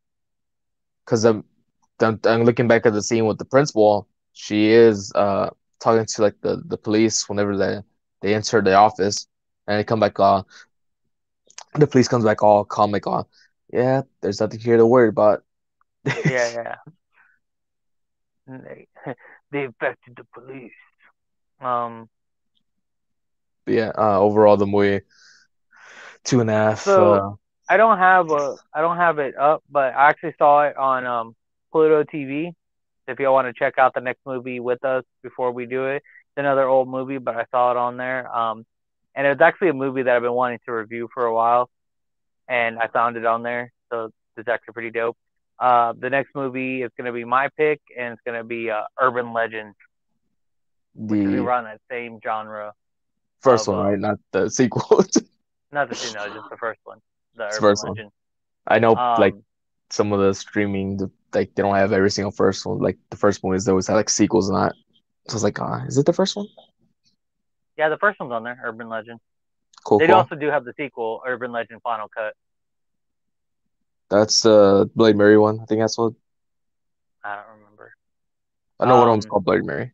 Cause I'm, I'm, I'm looking back at the scene with the principal. She is uh talking to like the, the police whenever they they enter the office, and they come back. Uh, the police comes back all calm, like, uh, yeah, there's nothing here to worry about. Yeah, yeah. They affected the police. Um. Yeah. Uh, overall, the movie two and a half. So- uh, I don't have a I don't have it up, but I actually saw it on um Pluto TV. If y'all want to check out the next movie with us before we do it, it's another old movie, but I saw it on there. Um, and it's actually a movie that I've been wanting to review for a while, and I found it on there, so it's actually pretty dope. Uh, the next movie is going to be my pick, and it's going to be uh, Urban Legend. We The run that same genre. first of, one, uh, right? Not the sequel. Not the no, just the first one. The It's Urban first one. I know, Um, like some of the streaming, the, like they don't have every single first one. Like the first one is always have like sequels and that. So I was like, ah, is it the first one? yeah, the first one's on there, Urban Legend. Cool, They cool. also do have the sequel, Urban Legend Final Cut. That's the Bloody Mary one. I think that's what I don't remember. I know. one of them's Um, called Bloody Mary.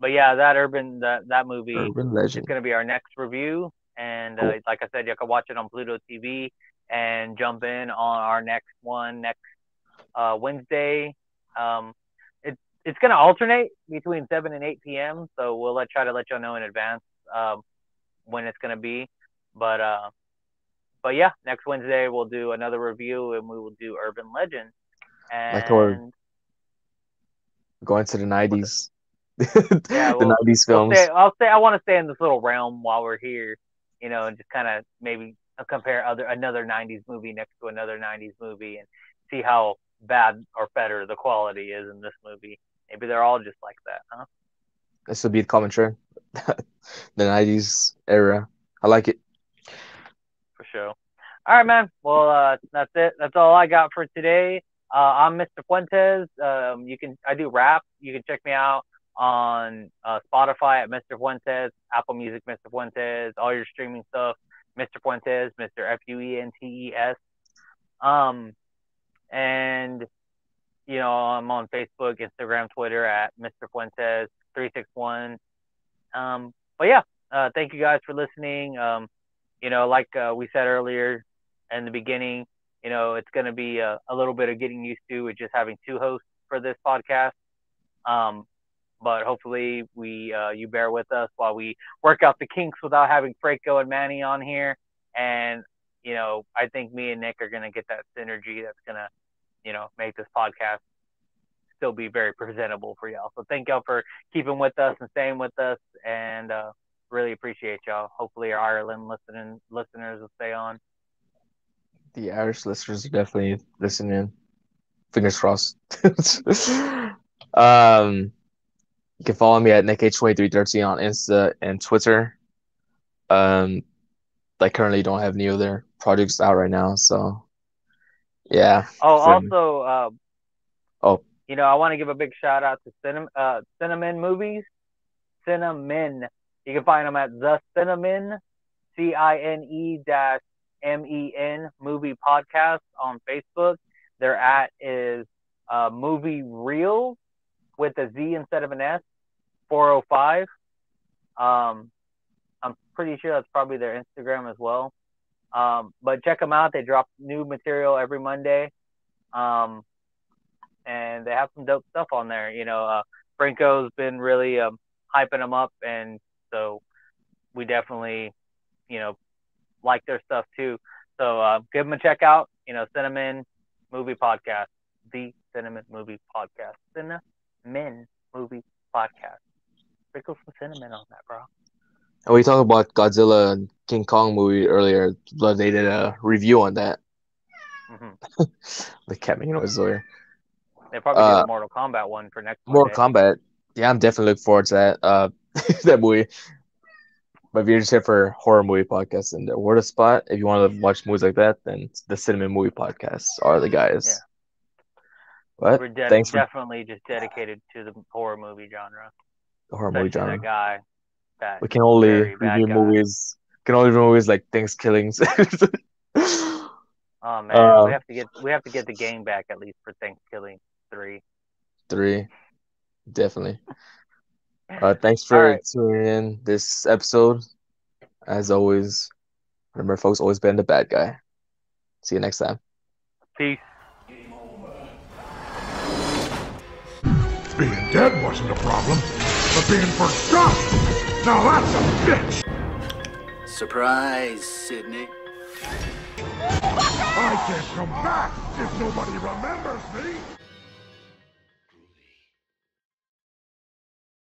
But yeah, that Urban that that movie Urban is going to be our next review. And uh, like I said, you can watch it on Pluto TV and jump in on our next one next uh, Wednesday. Um, it, it's going to alternate between 7 and 8 p.m. So we'll let, try to let y'all know in advance um, when it's going to be. But uh, but yeah, next Wednesday we'll do another review and we will do Urban Legend. And Like our- Going to the nineties. Yeah, the we'll- nineties We'll films. stay, I'll say I want to stay in this little realm while we're here, you know, and just kind of maybe compare other another '90s movie next to another '90s movie and see how bad or better the quality is in this movie. Maybe they're all just like that, huh? This would be the common trend. the nineties era. I like it. Sure. All right, man. Well, uh, that's it. That's all I got for today. Uh, I'm Mr. Fuentes. Um, you can I do rap. You can check me out on uh, Spotify at Mr. Fuentes, Apple Music, Mr. Fuentes, all your streaming stuff, Mr. Fuentes, Mr. F U E N T E S. Um, and you know I'm on Facebook, Instagram, Twitter at Mr. Fuentes three six one. Um, but yeah, uh, thank you guys for listening. Um, you know, like uh, we said earlier in the beginning, you know, it's going to be a, a little bit of getting used to with just having two hosts for this podcast. Um, but hopefully we uh, you bear with us while we work out the kinks without having Franco and Manny on here. And you know, I think me and Nick are going to get that synergy that's going to, you know, make this podcast still be very presentable for y'all. So thank y'all for keeping with us and staying with us, and uh, really appreciate y'all. Hopefully, our Ireland listening listeners will stay on. The Irish listeners are definitely listening. Fingers crossed. um, you can follow me at NickH2313 on Insta and Twitter. Um, I currently don't have any other projects out right now, so yeah. Oh, also, uh, Oh. you know, I want to give a big shout out to Cinem- uh, Cinnamon Movies. Cinnamon. You can find them at the Cinnamon, C I N E dash M E N Movie Podcast on Facebook. Their at is uh, Movie Real with a Z instead of an S, 405. Um, I'm pretty sure that's probably their Instagram as well. Um, but check them out. They drop new material every Monday. Um, and they have some dope stuff on there. You know, uh, Franco's been really um, hyping them up, and so we definitely, you know, like their stuff too. So uh, give them a check out. You know, Cinnamon Movie Podcast, the Cinnamon Movie Podcast, Cinnamon Movie Podcast. Sprinkle some cinnamon on that, bro. And we talked about Godzilla and King Kong movie earlier, but they did a review on that. hmm The cat making noise there. They probably Uh, the Mortal Kombat one for next Mortal Monday. Kombat. Yeah, I'm definitely looking forward to that. Uh, that movie. But if you're just here for horror movie podcasts and the word of spot, if you want to watch movies like that, then the Cinnamon Movie Podcasts are the guys. Yeah. We're de- thanks for definitely just dedicated to the horror movie genre. the horror movie genre. guy. That We can only review movies. Can only review movies like Things Killings. Oh man, Uh, we have to get we have to get the game back at least for Thanksgiving three. Three, definitely. Uh, thanks for All right. tuning in this episode. As always, remember, folks, always been the bad guy. See you next time. Peace. Being dead wasn't a problem, but being forgotten, now that's a bitch. Surprise, Sydney. I can't come back. If nobody remembers me,